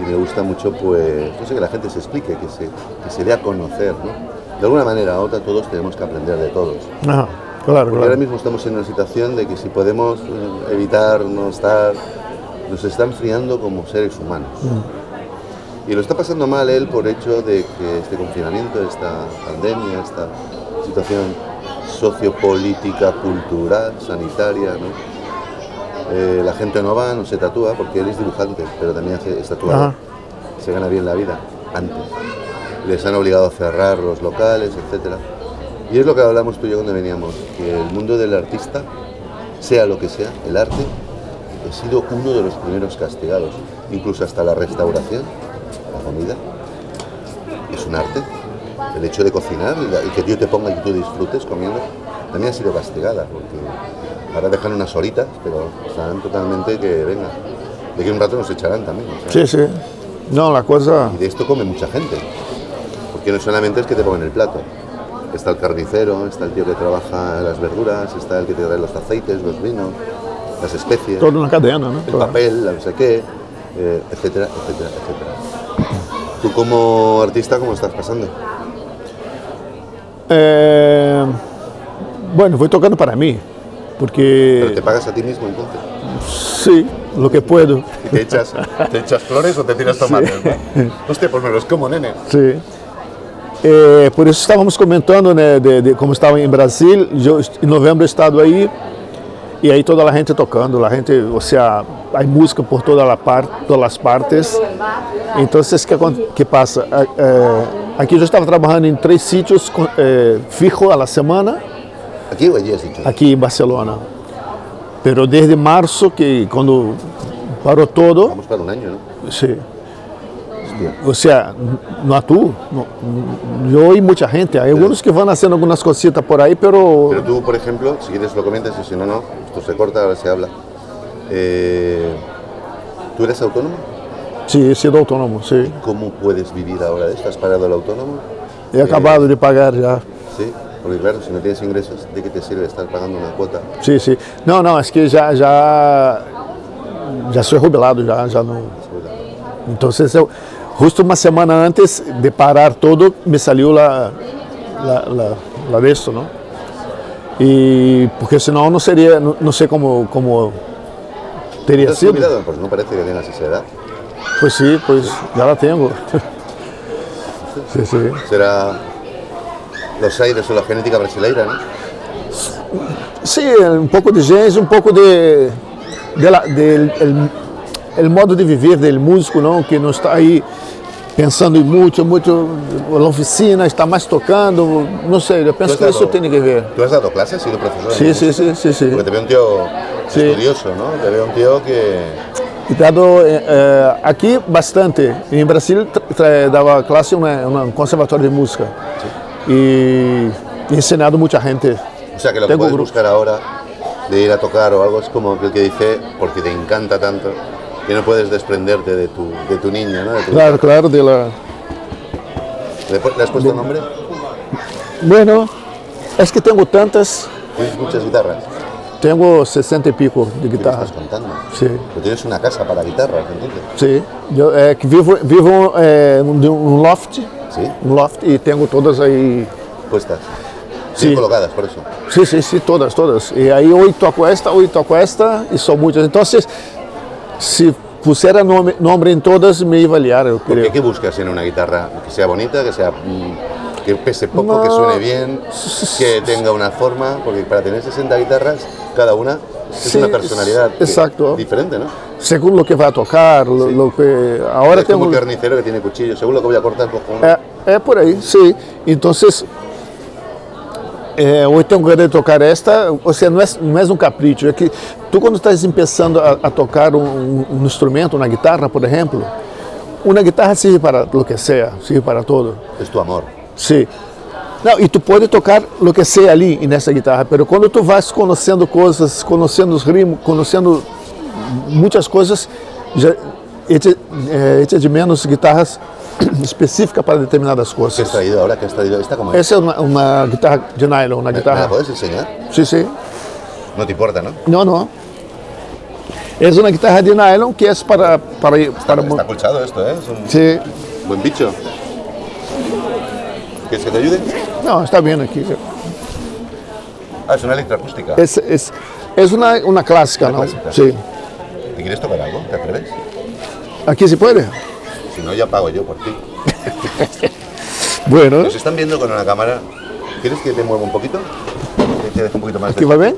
y me gusta mucho, pues, no sé, que la gente se explique, que se, que se dé a conocer, ¿no? De alguna manera u otra todos tenemos que aprender de todos. Ah, claro, Porque ahora mismo estamos en una situación de que si podemos eh, evitar no estar, nos está enfriando como seres humanos. Y lo está pasando mal él por hecho de que este confinamiento, esta pandemia, esta situación sociopolítica, cultural, sanitaria, ¿no? Eh, la gente no va, no se tatúa, porque él es dibujante, pero también hace, es tatuador. Ajá. Se gana bien la vida, antes. Les han obligado a cerrar los locales, etcétera. Y es lo que hablamos tú y yo cuando veníamos, que el mundo del artista, sea lo que sea, el arte, ha sido uno de los primeros castigados. Incluso hasta la restauración, la comida, es un arte. El hecho de cocinar y la- que Dios te ponga y que tú disfrutes comiendo, también ha sido castigada, porque ahora dejan unas horitas, pero están totalmente que, venga, de que un rato nos echarán también. o sea, Sí, sí. Não, a coisa. y de esto come mucha gente. Porque no solamente es que te pongan el plato. Está el carnicero, está el tío que trabaja las verduras, está el que te trae los aceites, los vinos, las especies, Toda uma cadena, né? el papel, la no sé qué, eh, etcétera, etcétera, etcétera. ¿Tú como artista cómo estás pasando? É... Bueno, vou tocando para ¿Pero porque te pagas a ti mismo entonces? sim, lo que puedo. ¿Y te echas, te echas flores o te tiras tomates? ¿no? Hostia, pues me los como, nene. Sim. É, por isso estávamos comentando, né, de, de como estava em Brasil, em novembro eu estado aí, e aí toda a gente tocando, a gente, ou seja, há música por toda a parte, todas as partes. Então, o que, que passa? É, aqui eu estava trabalhando em três sítios é, fijos a la semana, ¿Aquí o allí has dicho? aqui em Barcelona. Pero desde março, que quando parou todo, Vamos para un año, ¿no? sim. Hostia. O sea, no tú, no, yo y mucha gente. Hay algunos que van haciendo algunas cositas por ahí, pero, Pero tú, por ejemplo, si quieres lo comentas y si no, no, esto se corta, ahora se habla. Eh, ¿Tú eres autónomo? sí, he sido autónomo, sí. ¿Cómo puedes vivir ahora de esto? ¿Has parado el autónomo? He acabado de pagar ya. Sí. Porque claro, si no tienes ingresos, ¿de qué te sirve estar pagando una cuota? Sim, sim. Não, não, acho que já, já, já sou jubilado, já, já não. Então, eu, justo uma semana antes de parar todo, me saiu lá, lá, lá, lá disso, não? E porque senão não seria, não, não sei como, como teria ¿Estás sido. jubilado? Pues no parece que tengas esa edad. Pois sim, pois já la tenho. Sim, sim. Será los aires o la genética brasileira, ¿no? Sim, um pouco de gente, um pouco de, de, la- de el modo de viver do músico, não, que não está aí pensando em muito, muito na oficina, está mais tocando, não sei, eu penso que isso dado- tem que ver. ¿Tú has dado clases? ¿Has sido profesor? de Sim, sim, sim, sim, sim. Porque te veo un tío Sí. estudioso, ¿no? Te veo un tío que... Dado eh, eh, aqui bastante. Em Brasil dava classe em um conservatório de música e ensinado muita gente. O sea, que lo que puedes grupos. buscar ahora de ir a tocar o algo es como aquel que dice, porque te encanta tanto, que no puedes desprenderte de tu, de tu niña, ¿no? De tu Claro, claro, de la... ¿Le, has puesto nombre? Bueno, es que tenho tantas, Tienes muchas guitarras. tenho 60 e pico de ¿Qué me guitarras. estás contando? Sí. Pero tienes una casa para guitarras, entonces. Eu é, que vivo, vivo num um loft, Sí, um loft e tenho todas aí. puestas. Sí. Colocadas, por eso. Sim, sim, sim, todas, todas. E aí hoje toco esta, hoje toco esta e são muitas. Então, se pusiera nome, nome em todas, me ia avaliar, eu Porque creio. ¿qué buscas en una guitarra? Que sea bonita, que sea mm, que pese poco, que No. suene bien, que tenga una forma, porque para tener 60 guitarras, cada una es Sí, una personalidad que- exacto. diferente, ¿no? Segundo o que vai tocar, lo, lo que. Agora es como tenho. un carnicero que tiene cuchillo, según lo que voy a cortar, cojo uno. É, é por aí, sim. Então, é, hoje tenho que tocar esta, ou seja, não é, não é um capricho, é que tu quando estás começando a, a tocar um, um instrumento, uma guitarra, por exemplo, uma guitarra serve para o que seja, serve para tudo. Es tu amor. Sim. Não, e tu pode tocar o que seja ali nessa guitarra, mas quando tu vais conhecendo coisas, conhecendo os ritmos, conhecendo muitas coisas, já echa, é, echa de menos guitarras específicas para determinadas ¿Qué has traído ahora? ¿Qué has traído? ¿Esta cómo es? Essa é uma, uma guitarra de nylon, uma ¿Me, me la guitarra. puedes enseñar? Sim, sim. No te importa, ¿no? Não, não. É uma guitarra de nylon que é para para para Está colchado esto, ¿eh? Es un Sim. buen bicho. ¿Quieres que te ayude? Não, está vendo aqui. Ah, es una electroacústica. Essa é, é uma uma clássica, não? clássica. Sim. ¿Te quieres tocar algo? ¿Te atreves? Aqui se pode? Si no, ya pago yo por ti. Bueno. Nos están viendo con una cámara. ¿Quieres que te mueva un poquito? Que te deje un poquito más Aqui de... vai bem?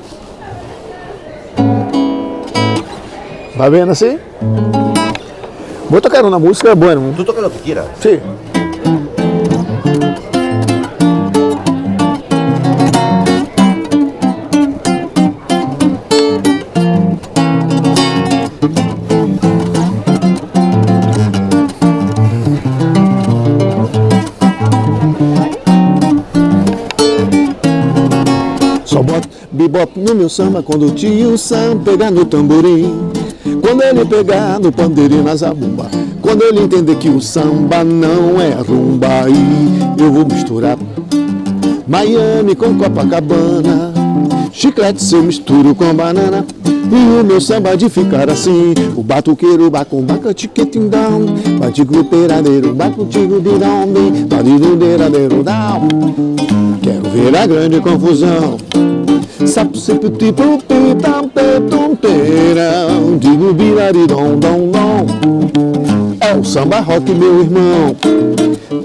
Vai vendo assim? Vou tocar uma música boa. não? Tú toca lo que quieras. Sim. No meu samba quando o tio Sam pegar no tamborim. Quando ele pegar no pandeirinho na zabumba. Quando ele entender que o samba não é rumba, aí eu vou misturar Miami com Copacabana. Chiclete eu misturo com banana. E o meu samba de ficar assim O batuqueiro bacumbaca tiquetindão Bate gruperadeiro, batutigo birão Badirudeiradeiro dão Quero ver a grande confusão Sapo, sipo, tipo, pitam, petum, perão Digo biraridom, dom, dom É o samba rock, meu irmão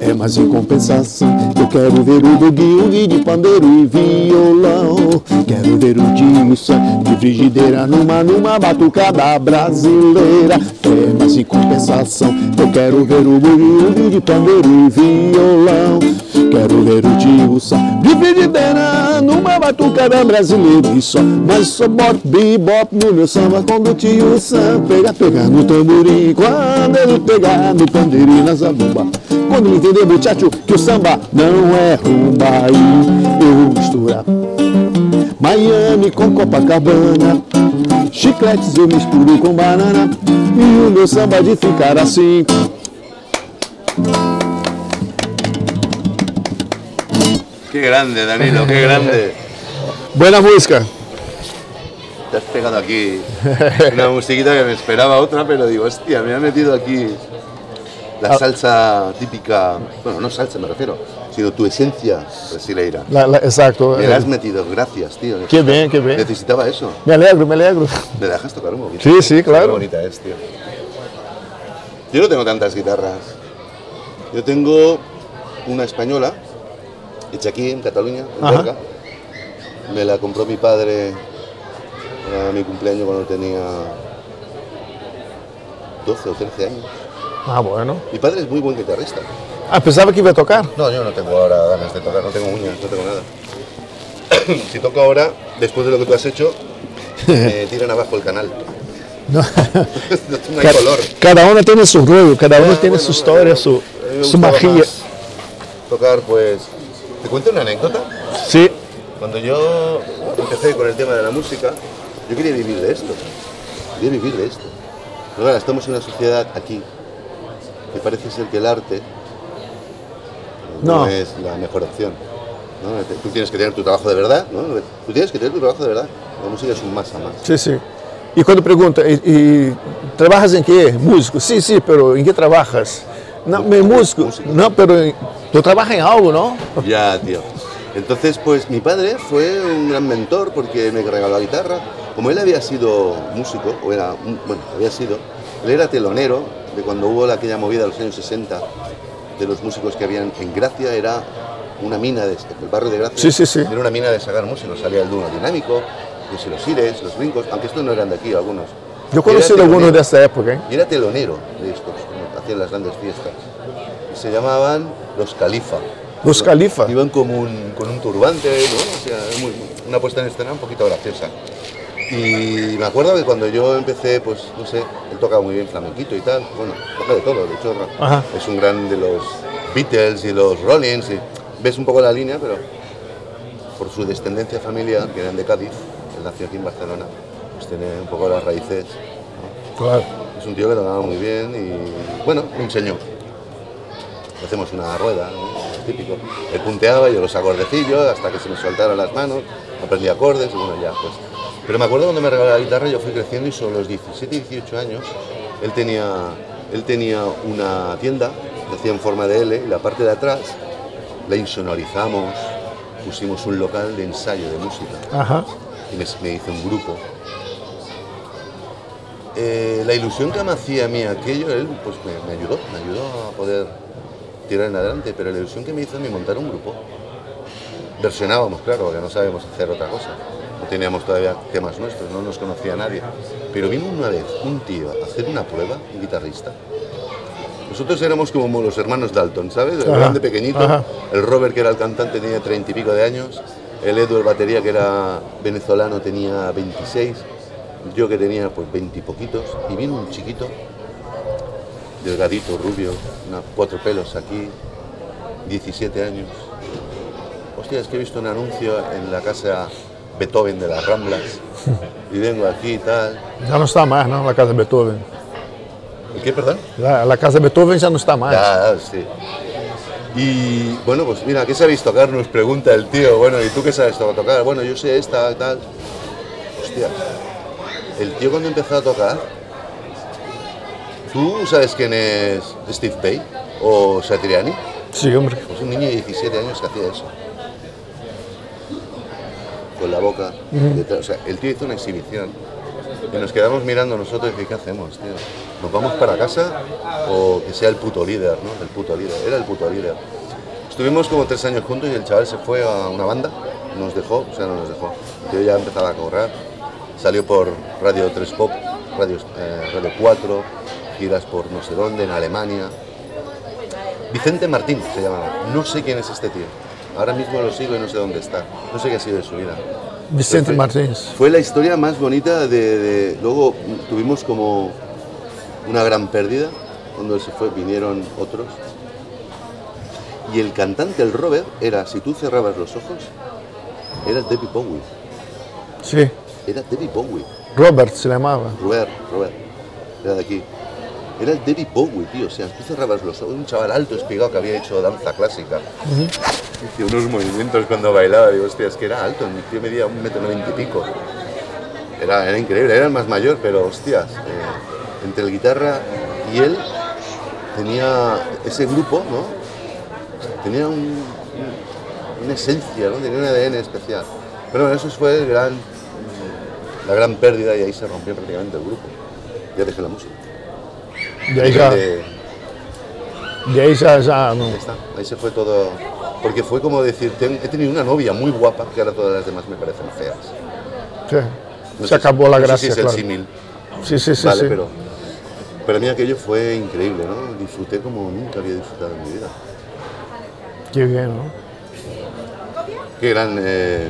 é, mas em compensação eu quero ver o bugue de pandeiro e violão. Quero ver o Dilson de frigideira numa, numa batucada brasileira. É, mas em compensação eu quero ver o bugue de pandeiro e violão. Quero ver o de frigideira numa batucada brasileira. E só, mas só boto bebop no meu samba quando o tio Sam pegar, pegar no tamborim. Quando ele pegar no pandeiro e na zabumba. Quando ele entender, muchacho, que o samba não é rumba aí eu vou misturar Miami com Copacabana Chicletes eu misturo com banana E o meu samba de ficar assim Qué grande, Danilo, qué grande. Buena música. Te has pegado aquí una musiquita que me esperaba otra, pero digo, hostia, me ha metido aquí la Ah. salsa típica, bueno, no salsa me refiero, sino tu esencia brasileira. La- la- exacto. Me la has metido, gracias, tío. Qué bien, qué bien. Necesitaba eso. Me alegro, me alegro. ¿Me dejas tocar un poquito? Sí, sí, claro. Qué bonita es, tío. Yo no tengo tantas guitarras. Yo tengo una española, hecha aquí en Cataluña, en. Berga. Me la compró mi padre para mi cumpleaños cuando tenía 12 o 13 años. Ah, bueno. Mi padre es muy buen guitarrista. Ah, pensaba que iba a tocar. No, yo no tengo ahora ganas de tocar, no tengo uñas, no tengo nada. si toco ahora, después de lo que tú has hecho, me tiran abajo el canal. No. no hay Ca- color. Cada uno tiene su rollo, cada uno Ah, tiene bueno, su historia, su, a su magia. Tocar, pues. ¿Te cuento una anécdota? Sí, Cuando yo empecé con el tema de la música, yo quería vivir de esto. Quería vivir de esto. Pero ahora estamos en una sociedad aquí que parece ser que el arte no, No. es la mejor opción. ¿no? Tú tienes que tener tu trabajo de verdad, ¿no? Tú tienes que tener tu trabajo de verdad. La música es un más a más. sí, sí. Y cuando pregunta, ¿y, y trabajas en qué? Músico. Sí, sí, pero ¿en qué trabajas? No, me músico. Músico. No, pero tú trabajas en algo, ¿no? Ya, tío. Entonces, pues mi padre fue un gran mentor porque me regaló la guitarra. Como él había sido músico, o era, bueno, había sido, él era telonero de cuando hubo la- aquella movida de los años 60 de los músicos que habían en Gracia, era una mina de el barrio de Gracia. Sí, sí, sí. Era una mina de sacar músicos. Salía el Duno Dinámico, los los Ires, los Brincos, aunque estos no eran de aquí, algunos. Yo conocí algunos de esa época, ¿eh? Y era telonero de estos, hacían las grandes fiestas. Y se llamaban los Califa. Los Califa. Iban como un, con un turbante, ¿no? O sea, muy- una puesta en escena un poquito graciosa. Y me acuerdo que cuando yo empecé, pues, no sé, él tocaba muy bien flamenquito y tal. Bueno, toca de todo, de hecho, Ajá. es un gran de los Beatles y los Rollins. Y ves un poco la línea, pero por su descendencia familiar, que eran de Cádiz, él nació aquí en Barcelona, pues tiene un poco las raíces. ¿no? Claro. Es un tío que tocaba muy bien y, bueno, me enseñó. Hacemos una rueda, ¿no? típico. Él punteaba, yo los acordecillos hasta que se me soltaron las manos, aprendí acordes y bueno, ya pues. Pero me acuerdo cuando me regaló la guitarra, yo fui creciendo y sobre los 17, 18 años, él tenía, él tenía una tienda que hacía en forma de L y la parte de atrás la insonorizamos, pusimos un local de ensayo de música Ajá. y me, me hice un grupo. Eh, la ilusión que me hacía a mí aquello, él pues me, me ayudó, me ayudó a poder tirar en adelante, pero la ilusión que me hizo mí montar un grupo, versionábamos, claro, porque no sabíamos hacer otra cosa, no teníamos todavía temas nuestros, no nos conocía nadie, pero vino una vez un tío a hacer una prueba, un guitarrista, nosotros éramos como los hermanos Dalton, ¿sabes? El Ajá, grande pequeñito, ajá. el Robert que era el cantante tenía treinta y pico de años, el Edu el batería que era venezolano tenía 26, yo que tenía pues 20 y poquitos, y vino un chiquito, delgadito, rubio, una- cuatro pelos aquí, 17 años. Hostia, es que he visto un anuncio en la casa Beethoven de las Ramblas, y vengo aquí y tal. Ya no está más, ¿no? La casa de Beethoven. ¿El qué, perdón? La, la casa de Beethoven ya no está más. Ya, sí. Y bueno, pues mira, ¿qué sabéis tocar? Nos pregunta el tío. Bueno, ¿y tú qué sabes to- tocar? Bueno, yo sé esta, tal. Hostia. El tío cuando empezó a tocar, ¿tú sabes quién es Steve Bay o Satriani? Sí, hombre. Pues un niño de 17 años que hacía eso. Con la boca. detrás. O sea, el tío hizo una exhibición. Y nos quedamos mirando nosotros y ¿qué hacemos, tío? ¿Nos vamos para casa o que sea el puto líder, ¿no? El puto líder. Era el puto líder. Estuvimos como tres años juntos y el chaval se fue a una banda. Nos dejó, o sea, no nos dejó. Tío ya empezaba a cobrar. Salió por Radio 3 Pop, Radio, eh, Radio 4, giras por no sé dónde, en Alemania. Vicente Martín se llamaba. No sé quién es este tío. Ahora mismo lo sigo y no sé dónde está. No sé qué ha sido de su vida. Vicente Fue- Martínez. Fue la historia más bonita de, de- Luego tuvimos como una gran pérdida. Cuando se fue, vinieron otros. Y el cantante, el Robert, era, si tú cerrabas los ojos, era David Bowie. Sí. Era David Bowie. Robert se llamaba. Robert, Robert. Era de aquí. Era el David Bowie, tío. O sea, tú cerrabas los ojos. Un chaval alto, espigado, que había hecho danza clásica. Hice unos movimientos cuando bailaba, digo, hostia, es que era alto, mi tío medía un metro noventa y pico. Era, era increíble, era el más mayor, pero hostias, eh, entre el guitarra y él tenía ese grupo, ¿no? Tenía un, un- una esencia, ¿no? Tenía un ADN especial. Pero bueno, eso fue el gran, la gran pérdida y ahí se rompió prácticamente el grupo. Ya dejé la música. De ahí ya, De- de ahí ya, ya no. Ahí está, ahí se fue todo. Porque fue como decir, ten- he tenido una novia muy guapa que ahora todas las demás me parecen feas. Sí. No Se acabó si- la no sé gracia, si es el claro. símil, Sí, sí, sí. vale, sí. pero para mí aquello fue increíble, ¿no? Disfruté como nunca había disfrutado en mi vida. Qué bien, ¿no? Qué gran, eh,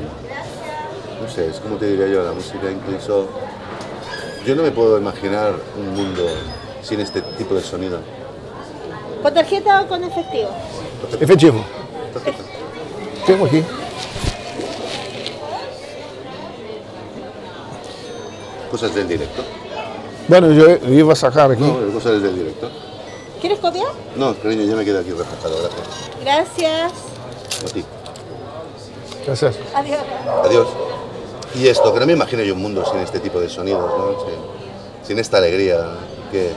no sé, es como te diría yo, la música incluso... Yo no me puedo imaginar un mundo sin este tipo de sonido. ¿Con tarjeta o con efectivo? Efectivo. Tengo aquí. Cosas del directo. Bueno, yo iba a sacar aquí. No, cosas del directo. ¿Quieres copiar? No, cariño, ya me quedo aquí reflejado, gracias. Gracias. A ti. Gracias. Adiós. Adiós. Y esto, que no me imagino yo un mundo sin este tipo de sonidos, ¿no? Sin, sin esta alegría, que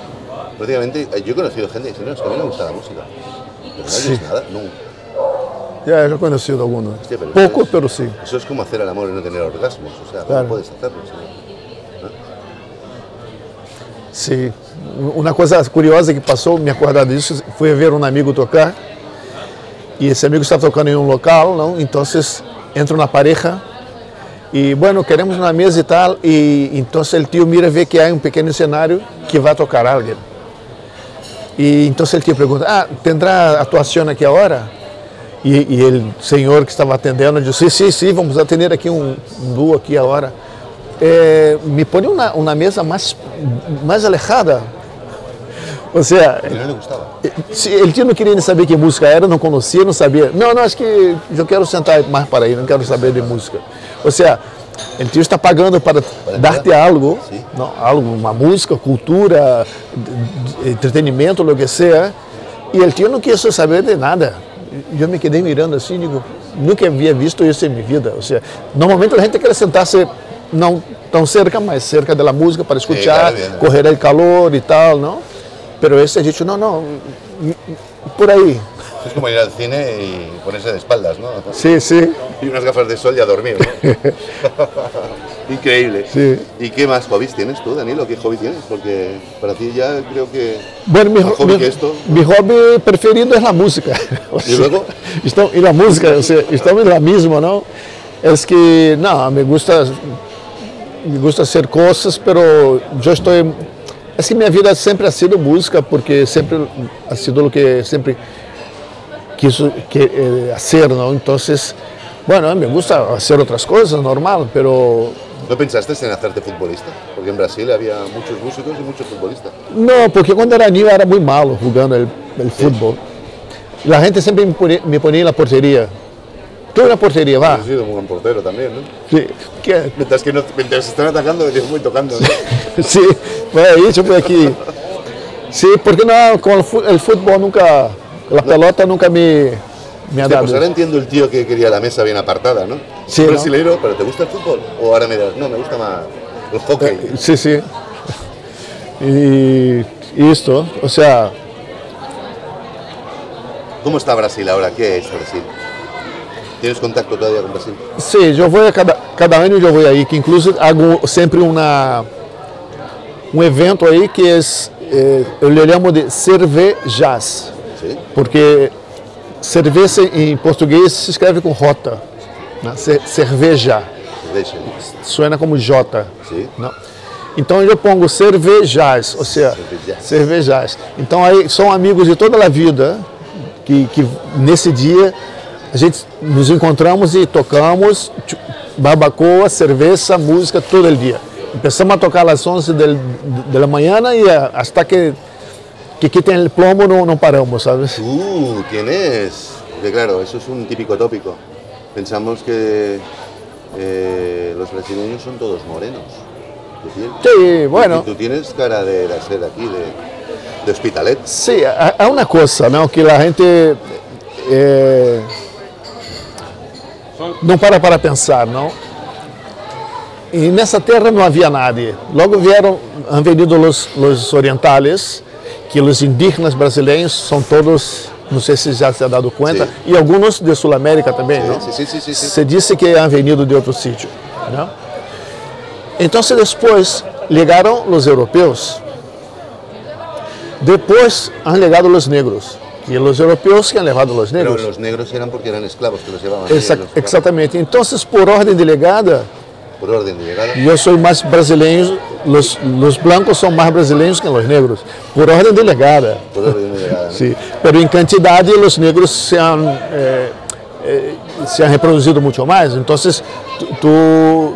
prácticamente yo he conocido gente no, es que a mí no me gusta la música. Pero no Sí. nada, no. Ya, yo he conocido algunos. Hostia, pero Poco, es- pero sí. Eso es como hacer el amor y no tener orgasmos, o sea, Claro. no puedes hacerlo. ¿sí? Sim. Uma coisa curiosa que passou, me acordar disso, fui ver um amigo tocar e esse amigo está tocando em um local, não? Então entra uma pareja e, bueno, queremos uma mesa e tal e então o tio mira vê que há um pequeno cenário que vai tocar alguém. E então o tio pergunta, ah, tendrá atuação aqui agora? E, e ele, senhor que estava atendendo, disse, sim, sim, sim, vamos atender aqui um, um duo aqui agora. Eh, me põe uma, uma mesa mais, mais alejada. Ou seja, ele tio não queria nem saber que música era, não conhecia, não sabia. Não, não, acho que eu quero sentar mais para aí, não quero saber de música. Ou seja, o tio está pagando para dar-te algo, não, algo, uma música, cultura, entretenimento, o que seja, e o tio não quis saber de nada. Eu me quedei mirando assim, digo, nunca havia visto isso em minha vida. Ou seja, normalmente a gente quer sentar-se não tão cerca, mas cerca da música para escuchar, claro, bien. correr el calor e tal, não? Pero esse a gente, não, não, por aí. Es como ir al cine y ponerse de espaldas, ¿no? Sim, sim. Y unas gafas de sol y a dormir. ¿no? Increíble. Sí. ¿Y qué más hobbies tienes tú, Danilo? ¿Qué hobby tienes? Porque para ti ya creo que... Bueno, mi, hobby mi- que esto. mi hobby preferido es la música. O ¿Y luego? Estamos, y la música, o sea, estamos en la misma, ¿no? Es que, no, me gusta, me gusta hacer cosas, pero yo estoy... Es que mi vida siempre ha sido música, porque siempre ha sido lo que siempre quiso que, eh, hacer, ¿no? Entonces, bueno, me gusta hacer otras cosas, normal, pero ¿No pensaste en hacerte futbolista? Porque en Brasil había muchos músicos y muchos futbolistas. No, porque cuando era niño era muy malo jugando el, el fútbol. La gente siempre me ponía, me ponía en la portería. Tú en la portería, va. Has sido un buen portero también, ¿no? Sí, ¿qué? Mientras que no, mientras están atacando, yo voy tocando. ¿no? sí, ahí, yo fui aquí. Sí, porque no, con el fútbol nunca, la pelota nunca me, me ha dado. pues ahora entiendo el tío que quería la mesa bien apartada, ¿no? Sí, ¿no? brasileiro, pero ¿te gusta el fútbol? O ahora me dirás, no, me gusta más el hockey. Sí, sí. Y, y esto, o sea, ¿Cómo está Brasil ahora? ¿Qué es Brasil? ¿Tienes contacto todavía con Brasil? Sí, yo voy a cada, cada año yo voy ahí, que incluso hago siempre una, un evento ahí que es, eh, le llamo de cervejas, Porque cerveja en portugués se escreve con J, né? Ce- cerveja, Cerveza. suena como J. Não? Então eu pongo cervejas, ou seja, Cervejas. cervejas. Então aí são amigos de toda a vida que, que nesse dia a gente nos encontramos e tocamos barbacoa, cerveja, música todo o dia. Começamos a tocar às 11 del- de la manhã e a- hasta que que quiten el plomo não, não paramos, sabes? Uh, ¿quién es? Porque claro, eso es un típico tópico. Pensamos que eh, los brasileños son todos morenos. Sí, bueno. Y tú tienes cara de, de ser aquí, de, de hospitalet. Sim, há há uma coisa não, que a gente. eh, não para para pensar, não? E nessa terra não havia nadie. Logo vieram, han venido os, os orientales, que os indígenas brasileiros são todos, não sei se já se ha dado conta, Sim. e alguns de Sul América também, não? Sí, sí, sí, sí, sí. Se disse que han venido de outro sítio. Não? Então, depois chegaram os europeus. Depois han llegado os negros. E os europeus que han levado os Pero negros. los negros eran porque eran esclavos que los llevaban. Exa- exatamente. Então, por ordem delegada, Por orden de llegada. yo soy más brasileño, los, los blancos son más brasileños que los negros, por orden delegada. Por orden de llegada. ¿no? Sí, pero en cantidad los negros se han, eh, eh, se han reproducido mucho más. Entonces, tú,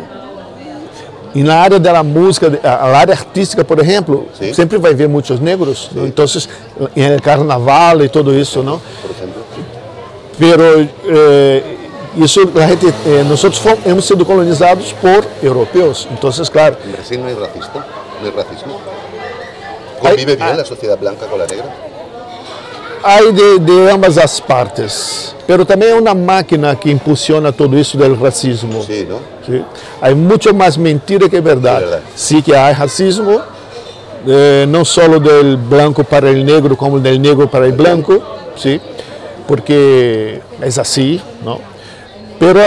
en la área de la música, de- a la área artística, por ejemplo, Sí. siempre va a haber muchos negros. ¿no? Entonces, en el carnaval y todo eso, ¿no? Por ejemplo. Pero eh, isso la gente, eh, nosotros hemos sido colonizados por europeos. Entonces, claro, Brasil no hay racista, no hay racismo. Hay- ¿Convive bien hay- la sociedad blanca con la negra? hay de, de ambas as partes. Pero também é uma máquina que impulsiona todo isso do racismo. Sí, ¿no? ¿sí? Hay mucho más mentira que verdad. Verdad. Sí que hay racismo, eh, no solo del blanco para el negro, como del negro para el blanco, ¿sí? porque es así, ¿no? Pero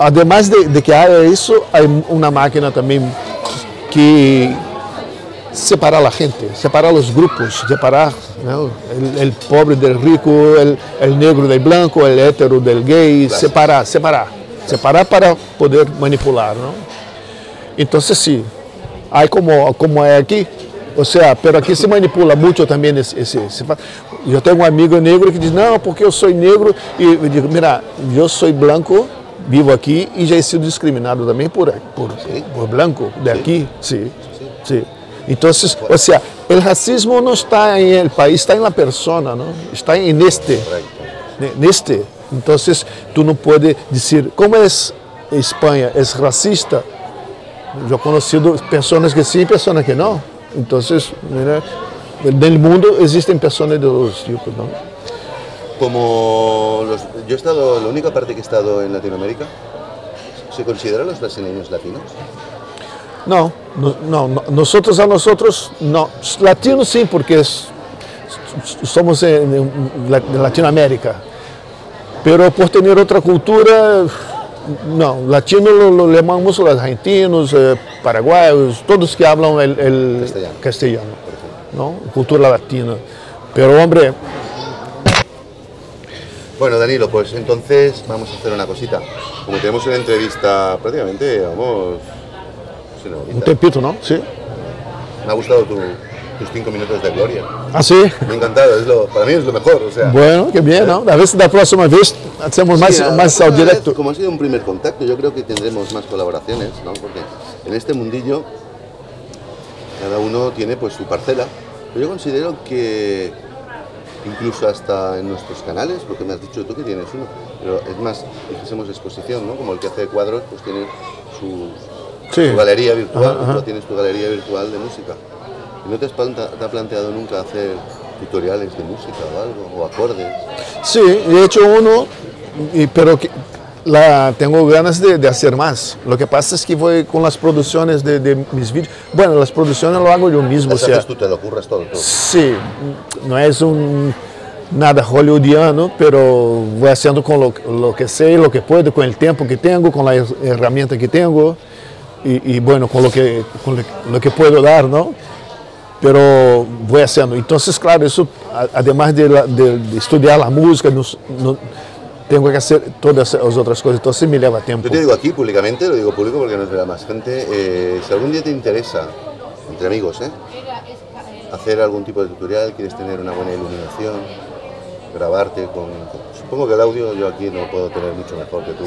además de, de que haya eso, hay una máquina también que separar a la gente, separar los grupos, separar ¿no? el, el pobre del rico, el, el negro del blanco, el hétero del gay, Claro. separar, separar, separar para poder manipular, ¿no? Entonces sí, hay como, como hay aquí, o sea, pero aquí se manipula mucho también ese, ese- ese fa- Yo tengo un amigo negro que dice, no, porque yo soy negro, y yo digo, mira, yo soy blanco, vivo aquí y ya he sido discriminado también por, por, por blanco de aquí, sí, sí. Entonces, o sea, el racismo no está en el país, está en la persona, ¿no? Está en este, Correcto. ne- neste. Entonces, tú no puedes decir, ¿cómo es España? ¿Es racista? Yo he conocido personas que sí, personas que no. Entonces, mira, en el mundo existen personas de los tipos, ¿no? Como los- yo he estado, la única parte que he estado en Latinoamérica, ¿se consideran los brasileños latinos? No, no, no, no, nosotros a nosotros, no. Latinos sí, porque es- somos en, Latinoamérica. Pero por tener otra cultura, no. Latino lo, lo llamamos los argentinos, eh, paraguayos, todos que hablan el, el Castellano. castellano, ¿no? Cultura latina. Pero hombre, Bueno, Danilo, pues entonces vamos a hacer una cosita. Como tenemos una entrevista prácticamente, vamos, horita. un tempito, ¿no? Sí. Me ha gustado tu- tus cinco minutos de gloria. Ah, sí. Me ha encantado, es lo, para mí es lo mejor, o sea. Bueno, qué bien, ¿no? A si la próxima vez hacemos más, Sí, a- más a- directo. Como ha sido un primer contacto, yo creo que tendremos más colaboraciones, ¿no? Porque en este mundillo cada uno tiene pues su parcela. Pero yo considero que incluso hasta en nuestros canales, porque me has dicho tú que tienes uno, pero es más, hiciésemos exposición, ¿no? Como el que hace cuadros, pues tiene su, Sí. su galería virtual, Ajá, ajá. tú tienes tu galería virtual de música. ¿Y no te has, planta- te ha planteado nunca hacer tutoriales de música o algo, o acordes? Sí, he hecho uno, pero que- la, tengo ganas de, de hacer más. Lo que pasa es que voy con las producciones de, de mis vídeos. Bueno, las producciones lo hago yo mismo. O sea, tú, te lo ocurras todo. todo. sí, no es un nada hollywoodiano, pero voy haciendo con lo, lo que sé, lo que puedo, con el tiempo que tengo, con la her- herramienta que tengo y, y bueno, con lo que, con lo, que puedo dar, ¿no? pero voy haciendo. Entonces, claro, eso, a- además de, la- de- de estudiar la música, no, no- tengo que hacer todas las otras cosas, entonces me lleva tiempo. Yo te digo aquí públicamente, lo digo público porque nos verá más gente, eh, si algún día te interesa, entre amigos, ¿eh? hacer algún tipo de tutorial, quieres tener una buena iluminación, grabarte con... Supongo que el audio yo aquí no puedo tener mucho mejor que tú.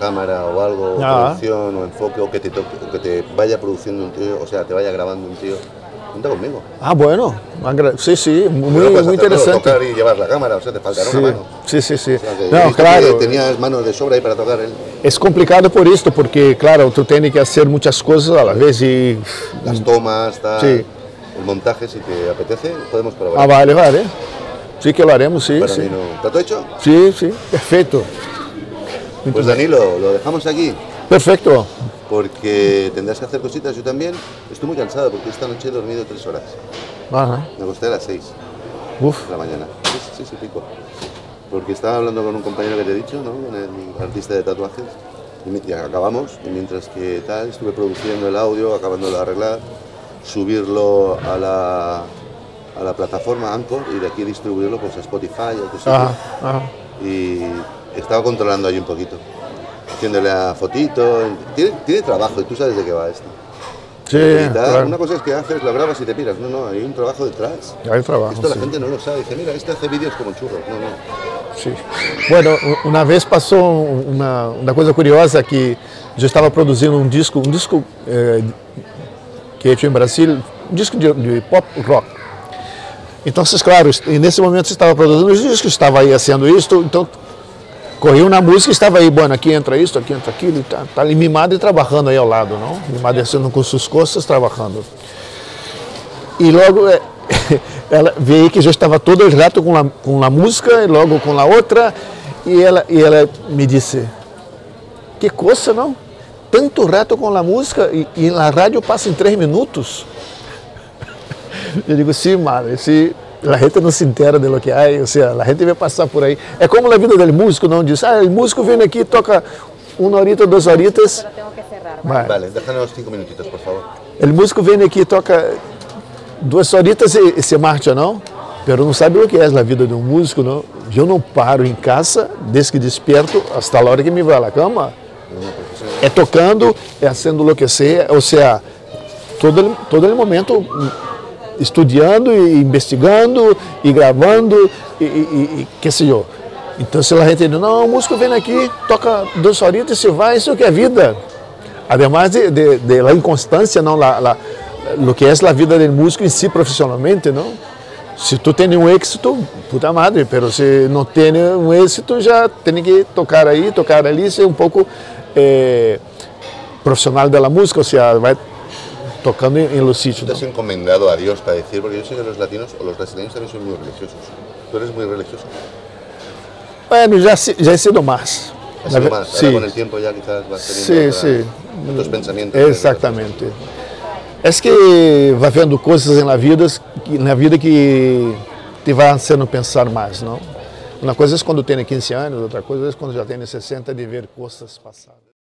Cámara o algo, o Ah. producción o enfoque, o que, te toque- o que te vaya produciendo un tío, o sea, te vaya grabando un tío. Cuenta conmigo. Ah, bueno, agra- sí, sí, muy, no muy interesante. tocar y llevar la cámara, o sea, te faltará Sí, una mano. sí, sí, sí. O sea, que No, claro, Tenías manos de sobra ahí para tocar el... es complicado por esto, porque, claro, tú tienes que hacer muchas cosas a la vez y... las tomas, tal, Sí. el montaje, si te apetece, podemos colaborar. Ah, vale, vale. Sí que lo haremos, sí, Para sí. mí no. ¿Está todo hecho? Sí, sí, perfecto. Pues. Danilo, lo dejamos aquí Perfeito. Porque tendrás que hacer cositas. Yo también estoy muy cansado porque esta noche he dormido tres horas. Aham. Me acosté a las seis Uf. de la mañana. Sí, sí, sí, pico. Porque estaba hablando con un compañero que te he dicho, ¿no? Con el artista de tatuajes. Y, acabamos. Y mientras que tal, estuve produciendo el audio, acabando de arreglar, subirlo a la, a la plataforma Anchor y de aquí distribuirlo pues, a Spotify. Aham. y estaba controlando ahí un poquito, haciéndole a fotito. Tiene, tiene trabajo y tú sabes de qué va esto. Editar, claro. Una cosa es que haces, lo grabas y te miras. No, no, hay un trabajo detrás. Hay trabajo, Esto la sí. gente no lo sabe. Dice, mira, este hace vídeos como churros. No, no. Sim. Bueno, uma vez passou uma, uma coisa curiosa que eu estava produzindo um disco, um disco eh, que é feito em Brasil, um disco de, de pop rock. Então, claro, nesse momento eu estava produzindo os discos, estava aí fazendo isso, então corri uma música e estava aí, bueno, aqui entra isso, aqui entra aquilo, tá, tá ali mimado e trabalhando aí ao lado, não? Mimado descendo com suas costas, trabalhando. E logo eh, ela veio que já estava todo o rato com a, com música e logo com a outra e ela e ela me disse que coisa não tanto rato com a música e, e na rádio passa em três minutos eu digo sim madre sim a gente não se entera de lo que há ou seja a gente vai passar por aí é como na vida do músico não diz ah o músico vem aqui toca uma horita duas horitas Tengo que cerrar. vai. Vale, déjanos cinco minutitos, por favor. O músico vem aqui toca duas horitas e, e se marcha, não? Pero não sabe o que é a vida de um músico, não? Eu não paro em casa desde que desperto hasta a hora que me vou à cama. É tocando, é fazendo o que seja, ou seja, todo todo momento estudando e investigando e gravando e, e, e, que sei eu. Então se a gente diz, não, o músico vem aqui, toca duas horitas e se vai, isso que é vida. Además de, de, de la inconstância, não, la, la, lo que é a vida do músico em si profissionalmente, não? Se tu tem um êxito, puta madre, pero se não tem um êxito, já tem que tocar aí, tocar ali, ser um pouco eh, profissional da música, ou seja, vai tocando em los sitios. Te has encomendado a Dios para decir, porque yo sé que los latinos o los brasileños también son muy religiosos. Tú eres muy religioso. Bueno, se- já he sido mais. Has sido más. sim. Ahora con el tiempo ya quizás vas Sí, teniendo otra- sí. otros pensamientos. Exatamente. É que vai vendo coisas na vida, que- na vida que te vai sendo pensar mais, não? Uma coisa é quando tem 15 anos, outra coisa é quando já tem 60 de ver coisas passadas.